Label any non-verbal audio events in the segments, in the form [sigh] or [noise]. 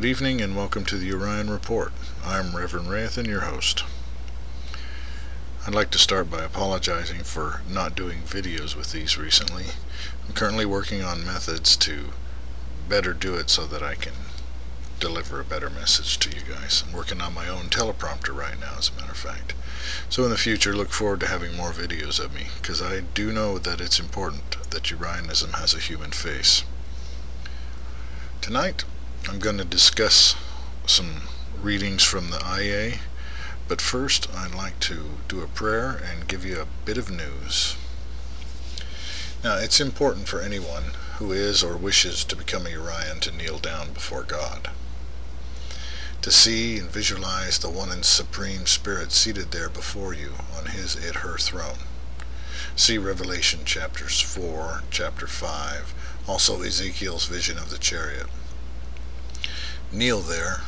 Good evening and welcome to the Orion Report. I'm Reverend Rathan, your host. I'd like to start by apologizing for not doing videos with these recently. I'm currently working on methods to better do it so that I can deliver a better message to you guys. I'm working on my own teleprompter right now, as a matter of fact. So in the future, look forward to having more videos of me, because I do know that it's important that Urianism has a human face. Tonight, I'm going to discuss some readings from the Ayheh, but first I'd like to do a prayer and give you a bit of news. Now, it's important for anyone who is or wishes to become a Urian to kneel down before God to see and visualize the one and supreme spirit seated there before you on his it her throne. See Revelation chapters 4, chapter 5, also Ezekiel's vision of the chariot. Kneel there.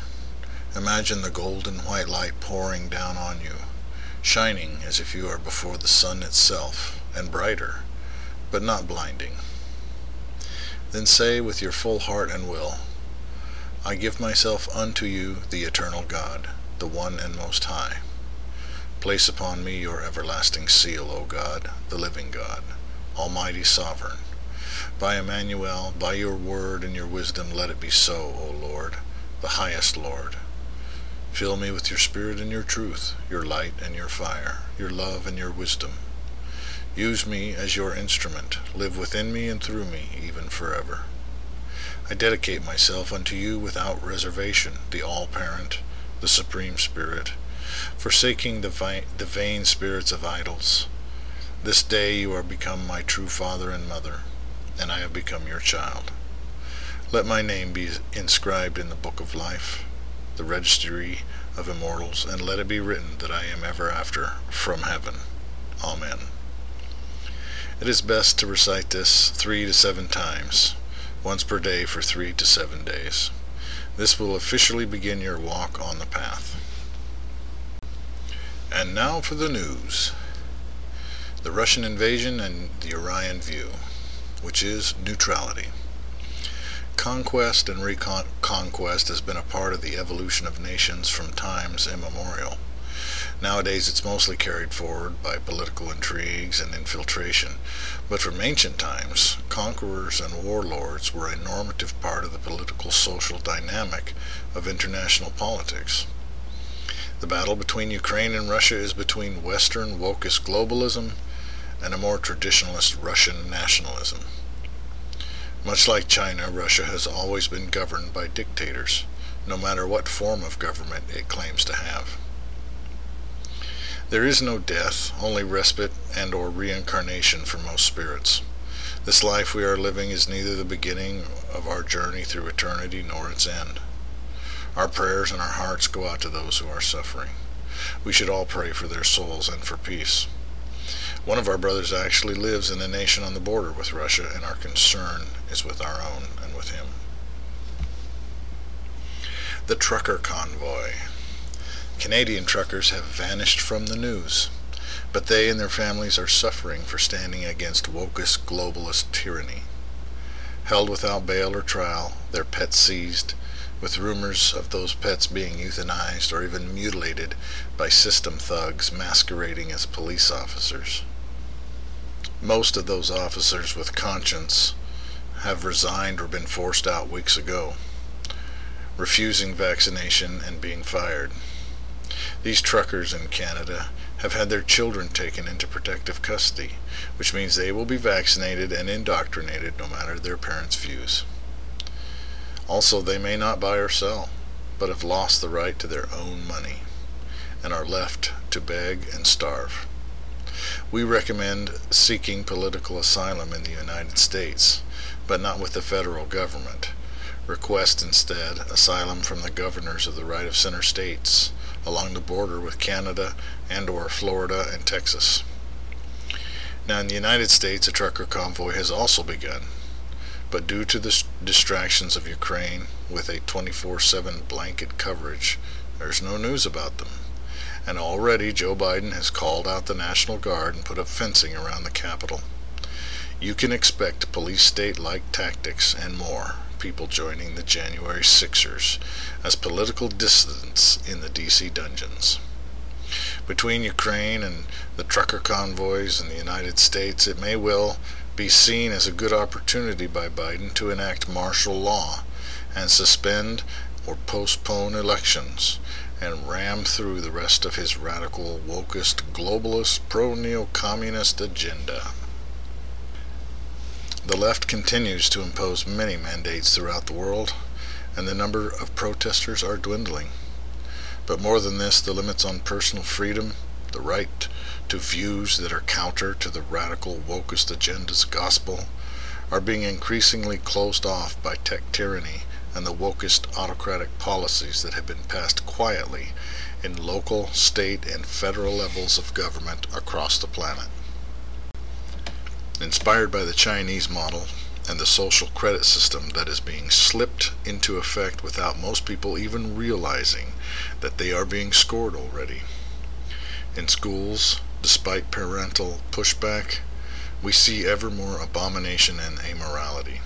Imagine the golden white light pouring down on you, shining as if you are before the sun itself, and brighter, but not blinding. Then say with your full heart and will, I give myself unto you, the eternal God, the one and most high. Place upon me your everlasting seal, O God, the living God, almighty sovereign. By Emmanuel, by your word and your wisdom, let it be so, O Lord, the highest Lord. Fill me with your spirit and your truth, your light and your fire, your love and your wisdom. Use me as your instrument. Live within me and through me, even forever. I dedicate myself unto you without reservation, the All-Parent, the Supreme Spirit, forsaking the, vi- the vain spirits of idols. This day you are become my true father and mother, and I have become your child. Let my name be inscribed in the book of life, the registry of immortals, and let it be written that I am ever after from heaven. Amen. It is best to recite this three to seven times once per day for three to seven days. This will officially begin your walk on the path. And now for the news. The Russian invasion and the Orion view, which is neutrality. Conquest and reconquest has been a part of the evolution of nations from times immemorial. Nowadays it's mostly carried forward by political intrigues and infiltration, but from ancient times, conquerors and warlords were a normative part of the political social dynamic of international politics. The battle between Ukraine and Russia is between Western wokist globalism and a more traditionalist Russian nationalism. Much like China, Russia has always been governed by dictators, no matter what form of government it claims to have. There is no death, only respite and or reincarnation for most spirits. This life we are living is neither the beginning of our journey through eternity nor its end. Our prayers and our hearts go out to those who are suffering. We should all pray for their souls and for peace. One of our brothers actually lives in a nation on the border with Russia, and our concern is with our own and with him. The Trucker Convoy. Canadian truckers have vanished from the news, but they and their families are suffering for standing against wokist globalist tyranny. Held without bail or trial, their pets seized, with rumors of those pets being euthanized or even mutilated by system thugs masquerading as police officers. Most of those officers with conscience have resigned or been forced out weeks ago, refusing vaccination and being fired. These truckers in Canada have had their children taken into protective custody, which means they will be vaccinated and indoctrinated no matter their parents' views. Also, they may not buy or sell, but have lost the right to their own money and are left to beg and starve. We recommend seeking political asylum in the United States, but not with the federal government. Request instead asylum from the governors of the right of center states along the border with Canada and or Florida and Texas. Now in the United States a trucker convoy has also begun, but due to the distractions of Ukraine with a 24-7 blanket coverage, there's no news about them. And already Joe Biden has called out the National Guard and put up fencing around the Capitol. You can expect police state-like tactics and more people joining the January Sixers as political dissidents in the D.C. dungeons. Between Ukraine and the trucker convoys in the United States, it may well be seen as a good opportunity by Biden to enact martial law and suspend or postpone elections and ram through the rest of his radical, wokist, globalist, pro-neo-communist agenda. The left continues to impose many mandates throughout the world, and the number of protesters are dwindling. But more than this, the limits on personal freedom, the right to views that are counter to the radical wokist agenda's gospel, are being increasingly closed off by tech tyranny and the wokist autocratic policies that have been passed quietly in local, state, and federal levels of government across the planet. Inspired by the Chinese model and the social credit system that is being slipped into effect without most people even realizing that they are being scored already. In schools, despite parental pushback, we see ever more abomination and immorality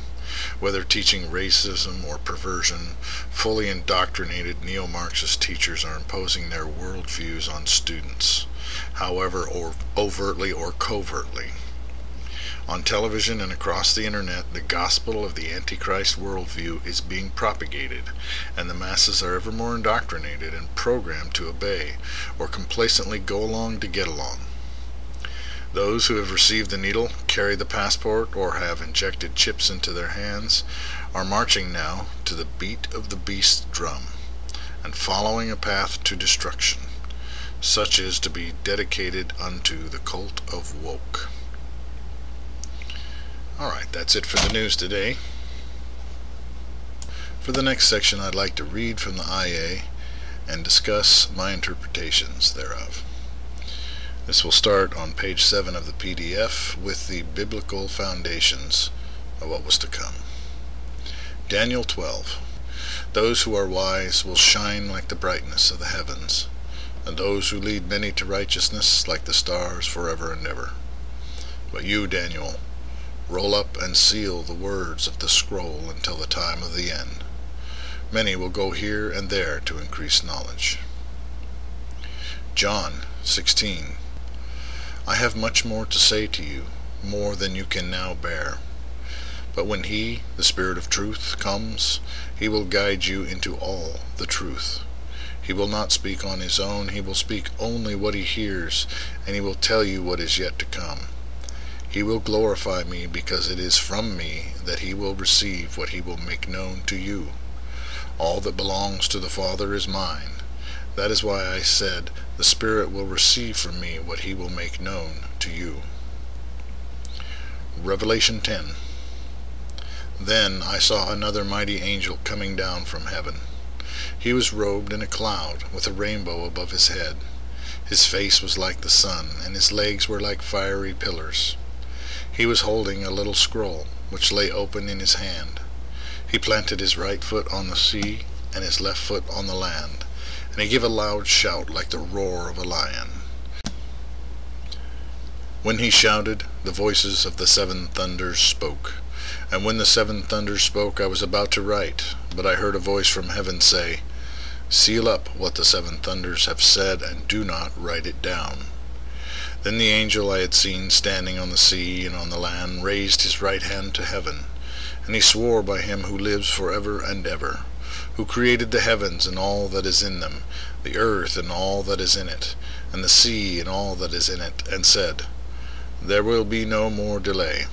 whether teaching racism or perversion, fully indoctrinated neo-Marxist teachers are imposing their worldviews on students, however or overtly or covertly. On television and across the internet, the gospel of the Antichrist worldview is being propagated, and the masses are ever more indoctrinated and programmed to obey, or complacently go along to get along. Those who have received the needle, carry the passport, or have injected chips into their hands are marching now to the beat of the beast's drum, and following a path to destruction, such is to be dedicated unto the cult of woke. Alright, that's it for the news today. For the next section, I'd like to read from the Ayheh and discuss my interpretations thereof. This will start on page 7 of the PDF with the biblical foundations of what was to come. Daniel 12. Those who are wise will shine like the brightness of the heavens, and those who lead many to righteousness like the stars forever and ever. But you, Daniel, roll up and seal the words of the scroll until the time of the end. Many will go here and there to increase knowledge. John 16. I have much more to say to you, more than you can now bear. But when he, the Spirit of truth, comes, he will guide you into all the truth. He will not speak on his own, he will speak only what he hears, and he will tell you what is yet to come. He will glorify me, because it is from me that he will receive what he will make known to you. All that belongs to the Father is mine. That is why I said, The Spirit will receive from me what he will make known to you. Revelation 10 Then I saw another mighty angel coming down from heaven. He was robed in a cloud, with a rainbow above his head. His face was like the sun, and his legs were like fiery pillars. He was holding a little scroll, which lay open in his hand. He planted his right foot on the sea, and his left foot on the land and he gave a loud shout like the roar of a lion. When he shouted, the voices of the seven thunders spoke. And when the seven thunders spoke, I was about to write, but I heard a voice from heaven say, Seal up what the seven thunders have said, and do not write it down. Then the angel I had seen standing on the sea and on the land raised his right hand to heaven, and he swore by him who lives for ever and ever who created the heavens and all that is in them, the earth and all that is in it, and the sea and all that is in it, and said, There will be no more delay.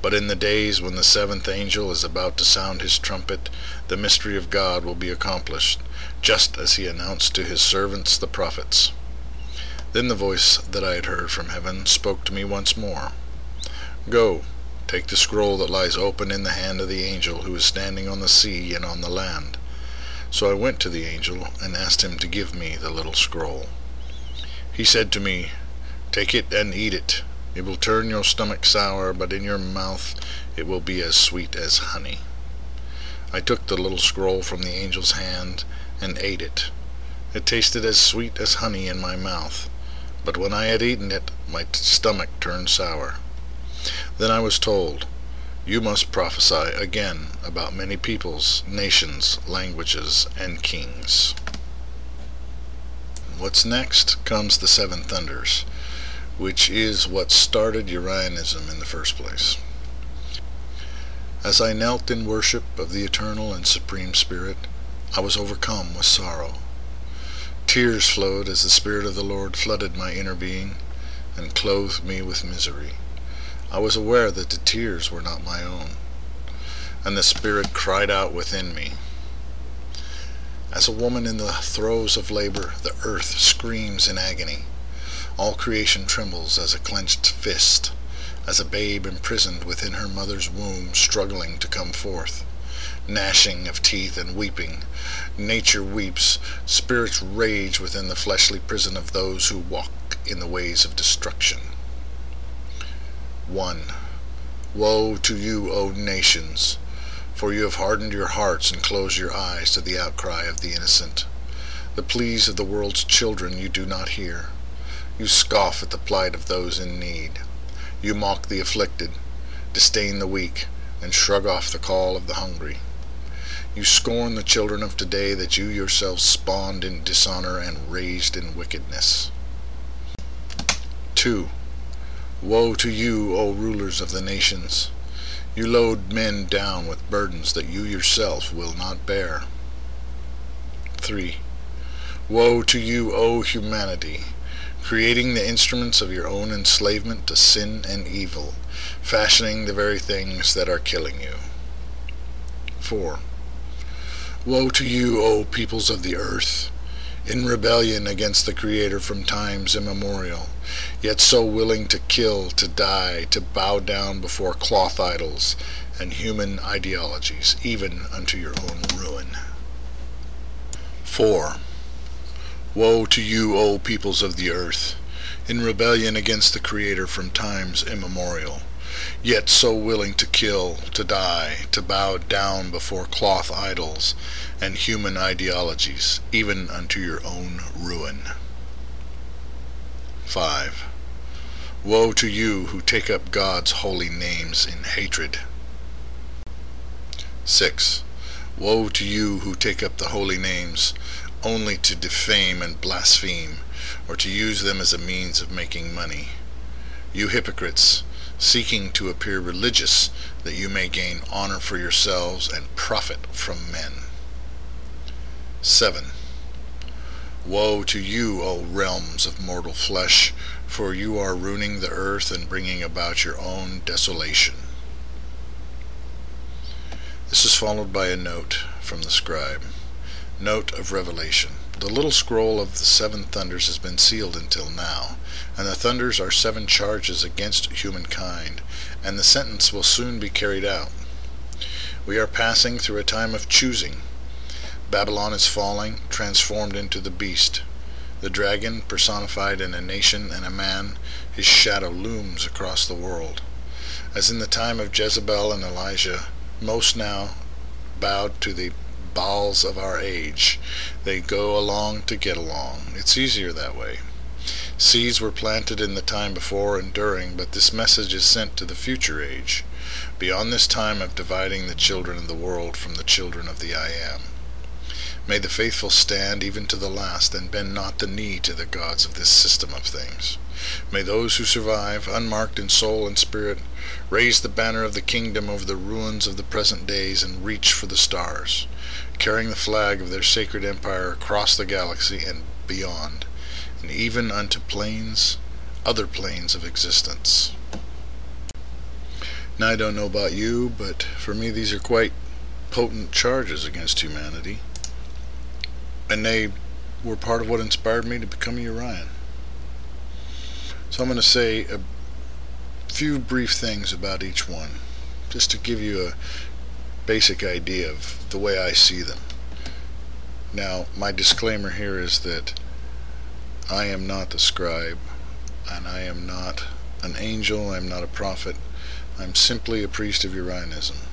But in the days when the seventh angel is about to sound his trumpet, the mystery of God will be accomplished, just as he announced to his servants the prophets. Then the voice that I had heard from heaven spoke to me once more. Go, take the scroll that lies open in the hand of the angel who is standing on the sea and on the land. So I went to the angel and asked him to give me the little scroll. He said to me, Take it and eat it. It will turn your stomach sour, but in your mouth it will be as sweet as honey. I took the little scroll from the angel's hand and ate it. It tasted as sweet as honey in my mouth, but when I had eaten it, my stomach turned sour. Then I was told, You must prophesy again about many peoples, nations, languages, and kings. What's next comes the seven thunders, which is what started Urianism in the first place. As I knelt in worship of the eternal and supreme Spirit, I was overcome with sorrow. Tears flowed as the Spirit of the Lord flooded my inner being and clothed me with misery. I was aware that the tears were not my own, and the Spirit cried out within me. As a woman in the throes of labor, the earth screams in agony. All creation trembles as a clenched fist, as a babe imprisoned within her mother's womb struggling to come forth. Gnashing of teeth and weeping. Nature weeps, spirits rage within the fleshly prison of those who walk in the ways of destruction. 1. Woe to you, O nations! For you have hardened your hearts and closed your eyes to the outcry of the innocent. The pleas of the world's children you do not hear. You scoff at the plight of those in need. You mock the afflicted, disdain the weak, and shrug off the call of the hungry. You scorn the children of today that you yourselves spawned in dishonor and raised in wickedness. 2. Woe to you, O rulers of the nations! You load men down with burdens that you yourself will not bear. 3. Woe to you, O humanity, creating the instruments of your own enslavement to sin and evil, fashioning the very things that are killing you. 4. Woe to you, O peoples of the earth, in rebellion against the Creator from times immemorial, yet so willing to kill, to die, to bow down before cloth idols and human ideologies, even unto your own ruin. 4. Woe to you, O peoples of the earth, in rebellion against the Creator from times immemorial, yet so willing to kill, to die, to bow down before cloth idols and human ideologies, even unto your own ruin. 5. Woe to you who take up God's holy names in hatred. 6. Woe to you who take up the holy names only to defame and blaspheme, or to use them as a means of making money. You hypocrites, seeking to appear religious that you may gain honor for yourselves and profit from men. 7. Woe to you, O realms of mortal flesh, for you are ruining the earth and bringing about your own desolation. This is followed by a note from the scribe. Note of Revelation. The little scroll of the seven thunders has been sealed until now, and the thunders are seven charges against humankind, and the sentence will soon be carried out. We are passing through a time of choosing. Babylon is falling, transformed into the beast. The dragon, personified in a nation and a man, his shadow looms across the world. As in the time of Jezebel and Elijah, most now bowed to the Baals of our age. They go along to get along. It's easier that way. Seeds were planted in the time before and during, but this message is sent to the future age, beyond this time of dividing the children of the world from the children of the I Am. May the faithful stand even to the last, and bend not the knee to the gods of this system of things. May those who survive, unmarked in soul and spirit, raise the banner of the kingdom over the ruins of the present days and reach for the stars, carrying the flag of their sacred empire across the galaxy and beyond, and even unto planes, other planes of existence. Now, I don't know about you, but for me these are quite potent charges against humanity, and they were part of what inspired me to become a Urian. So I'm going to say a few brief things about each one, just to give you a basic idea of the way I see them. Now, my disclaimer here is that I am not the scribe, and I am not an angel, I am not a prophet, I'm simply a priest of Urianism.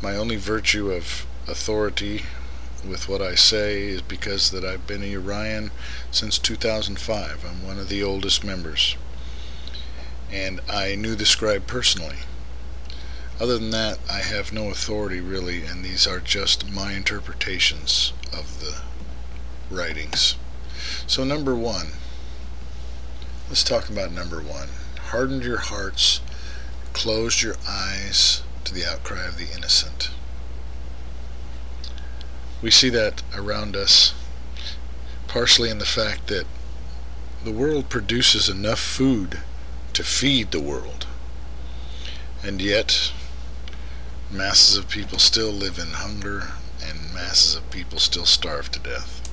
My only virtue of authority with what I say is because that I've been a Urian since 2005. I'm one of the oldest members. And I knew the scribe personally. Other than that, I have no authority really, and these are just my interpretations of the writings. So, number one, let's talk about number one. Hardened your hearts, closed your eyes to the outcry of the innocent. We see that around us, partially in the fact that the world produces enough food to feed the world. And yet, masses of people still live in hunger and masses of people still starve to death.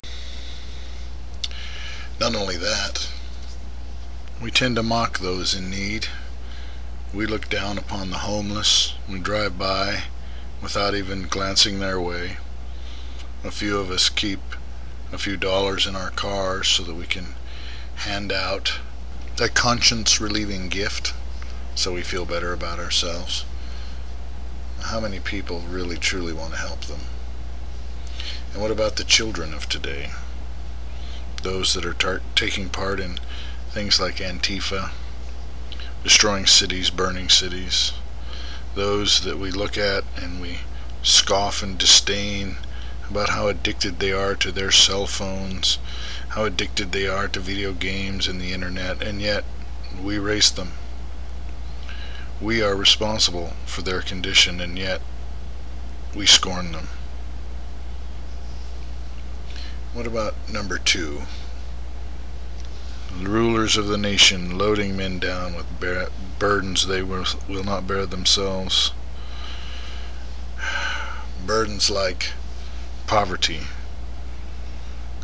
Not only that, we tend to mock those in need. We look down upon the homeless. We drive by without even glancing their way. A few of us keep a few dollars in our cars so that we can hand out a conscience relieving gift so we feel better about ourselves. How many people really truly want to help them? And what about the children of today? Those that are tar- taking part in things like Antifa, destroying cities, burning cities. Those that we look at and we scoff and disdain about how addicted they are to their cell phones, how addicted they are to video games and the internet, and yet we race them. We are responsible for their condition, and yet we scorn them. What about number two? Rulers of the nation loading men down with burdens they will, will not bear themselves. [sighs] Burdens like poverty,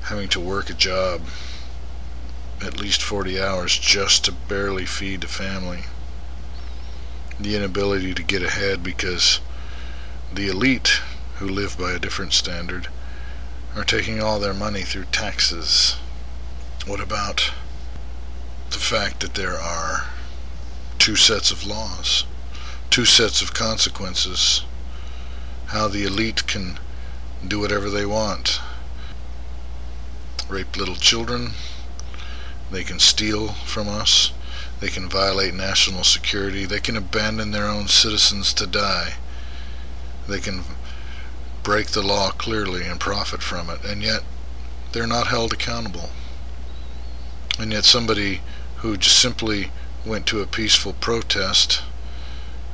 having to work a job at least 40 hours just to barely feed the family, the inability to get ahead because the elite, who live by a different standard, are taking all their money through taxes. What about the fact that there are two sets of laws, two sets of consequences, how the elite can do whatever they want. Rape little children. They can steal from us. They can violate national security. They can abandon their own citizens to die. They can break the law clearly and profit from it. And yet, they're not held accountable. And yet, somebody who just simply went to a peaceful protest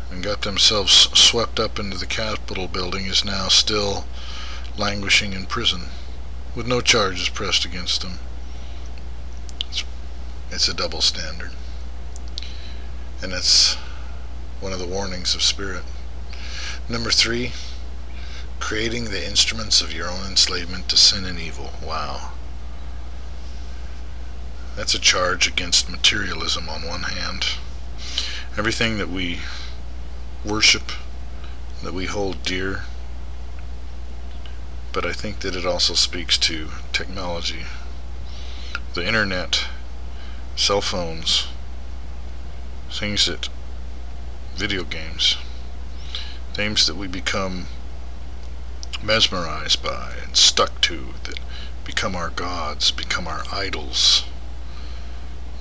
and got themselves swept up into the Capitol building is now still languishing in prison with no charges pressed against them. It's, it's a double standard. And it's one of the warnings of spirit. Number three, creating the instruments of your own enslavement to sin and evil. Wow. That's a charge against materialism on one hand. Everything that we worship, that we hold dear, but I think that it also speaks to technology. The internet, cell phones, things that, video games, things that we become mesmerized by and stuck to, that become our gods, become our idols.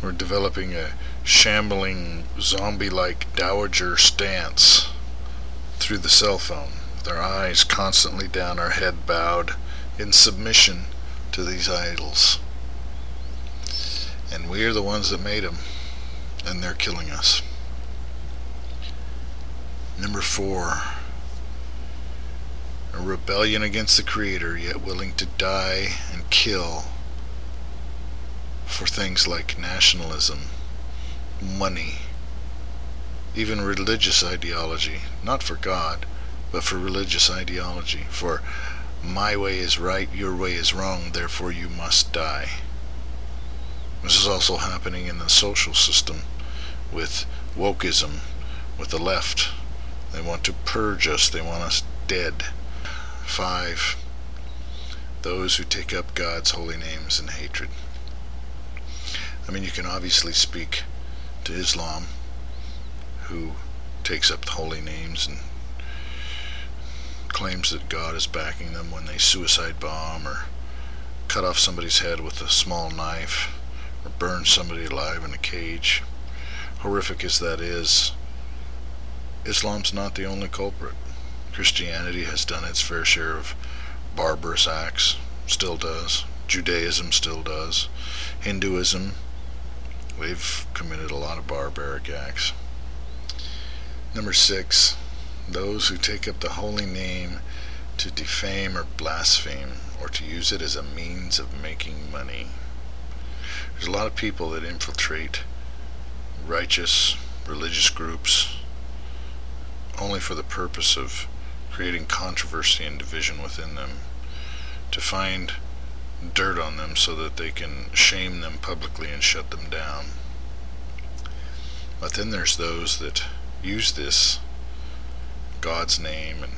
We're developing a shambling, zombie like dowager stance through the cell phone our eyes constantly down, our head bowed in submission to these idols. And we are the ones that made them, and they're killing us. Number four, a rebellion against the Creator, yet willing to die and kill for things like nationalism, money, even religious ideology, not for God but for religious ideology. For my way is right, your way is wrong, therefore you must die. This is also happening in the social system with wokeism, with the left. They want to purge us, they want us dead. Five, those who take up God's holy names in hatred. I mean, you can obviously speak to Islam, who takes up the holy names and claims that God is backing them when they suicide bomb or cut off somebody's head with a small knife or burn somebody alive in a cage. Horrific as that is, Islam's not the only culprit. Christianity has done its fair share of barbarous acts, still does. Judaism still does. Hinduism, they've committed a lot of barbaric acts. Number six, those who take up the holy name to defame or blaspheme or to use it as a means of making money. There's a lot of people that infiltrate righteous religious groups only for the purpose of creating controversy and division within them, to find dirt on them so that they can shame them publicly and shut them down. But then there's those that use this God's name and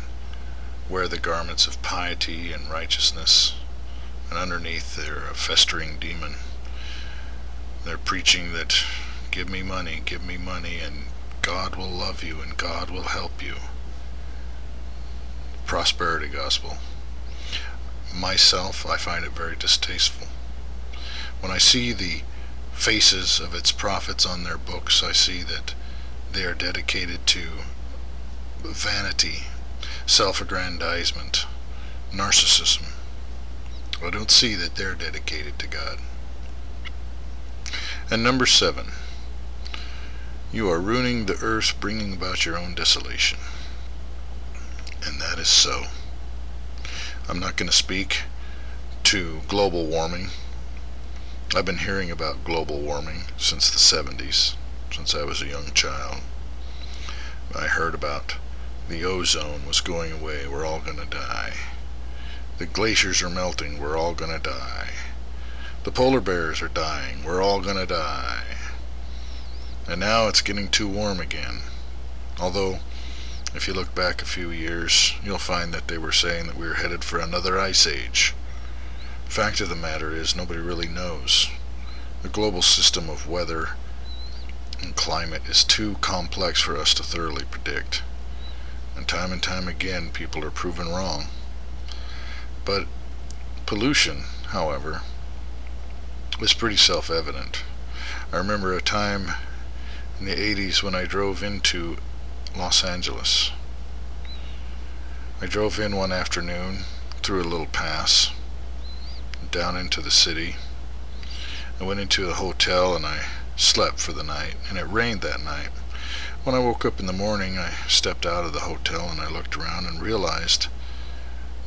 wear the garments of piety and righteousness, and underneath they're a festering demon. They're preaching that give me money, give me money, and God will love you and God will help you. Prosperity gospel. Myself, I find it very distasteful. When I see the faces of its prophets on their books, I see that they are dedicated to vanity, self-aggrandizement, narcissism. I don't see that they're dedicated to God. And number seven, you are ruining the earth, bringing about your own desolation. And that is so. I'm not going to speak to global warming. I've been hearing about global warming since the 70s, since I was a young child. I heard about the ozone was going away, we're all going to die. The glaciers are melting, we're all going to die. The polar bears are dying, we're all going to die. And now it's getting too warm again. Although, if you look back a few years, you'll find that they were saying that we were headed for another ice age. Fact of the matter is, nobody really knows. The global system of weather and climate is too complex for us to thoroughly predict. And time and time again, people are proven wrong. But pollution, however, was pretty self-evident. I remember a time in the 80s when I drove into Los Angeles. I drove in one afternoon through a little pass down into the city. I went into a hotel and I slept for the night, and it rained that night. When I woke up in the morning, I stepped out of the hotel and I looked around and realized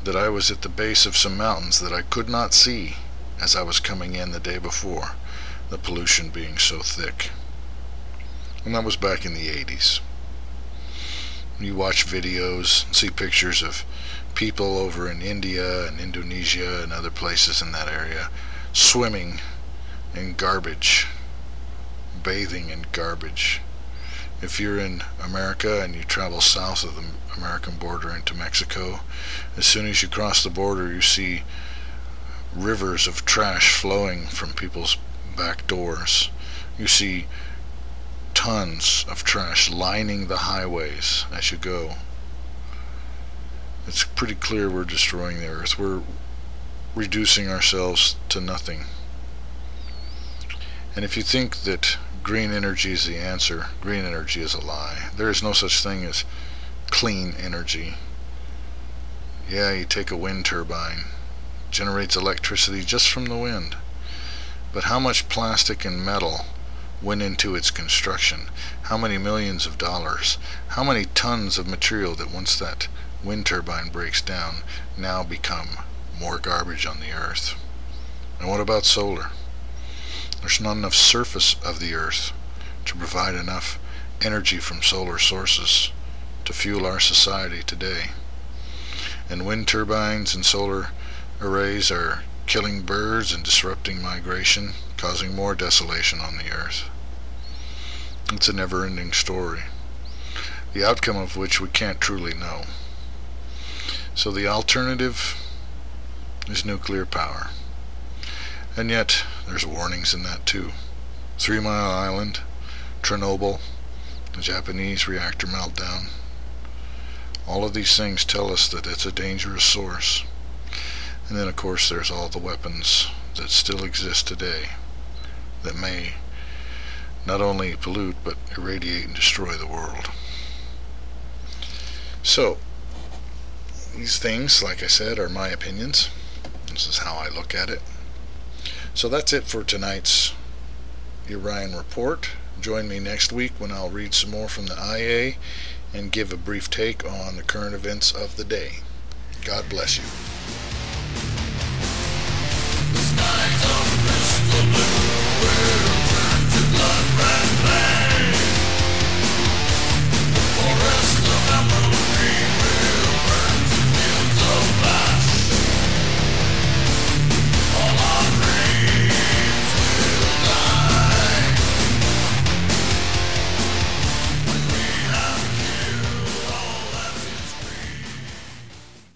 that I was at the base of some mountains that I could not see as I was coming in the day before, the pollution being so thick. And that was back in the 80s. You watch videos, see pictures of people over in India and Indonesia and other places in that area swimming in garbage, bathing in garbage. If you're in America and you travel south of the American border into Mexico, as soon as you cross the border, you see rivers of trash flowing from people's back doors. You see tons of trash lining the highways as you go. It's pretty clear we're destroying the earth. We're reducing ourselves to nothing. And if you think that green energy is the answer, green energy is a lie. There is no such thing as clean energy. Yeah, you take a wind turbine, generates electricity just from the wind. But how much plastic and metal went into its construction, how many millions of dollars, how many tons of material that once that wind turbine breaks down now become more garbage on the earth. And what about solar? There's not enough surface of the earth to provide enough energy from solar sources to fuel our society today. And wind turbines and solar arrays are killing birds and disrupting migration, causing more desolation on the earth. It's a never-ending story, the outcome of which we can't truly know. So the alternative is nuclear power. And yet, there's warnings in that too. Three Mile Island, Chernobyl, the Japanese reactor meltdown. All of these things tell us that it's a dangerous source. And then, of course, there's all the weapons that still exist today that may not only pollute but irradiate and destroy the world. So, these things, like I said, are my opinions. This is how I look at it. So that's it for tonight's Urian report. Join me next week when I'll read some more from the Ayheh and give a brief take on the current events of the day. God bless you.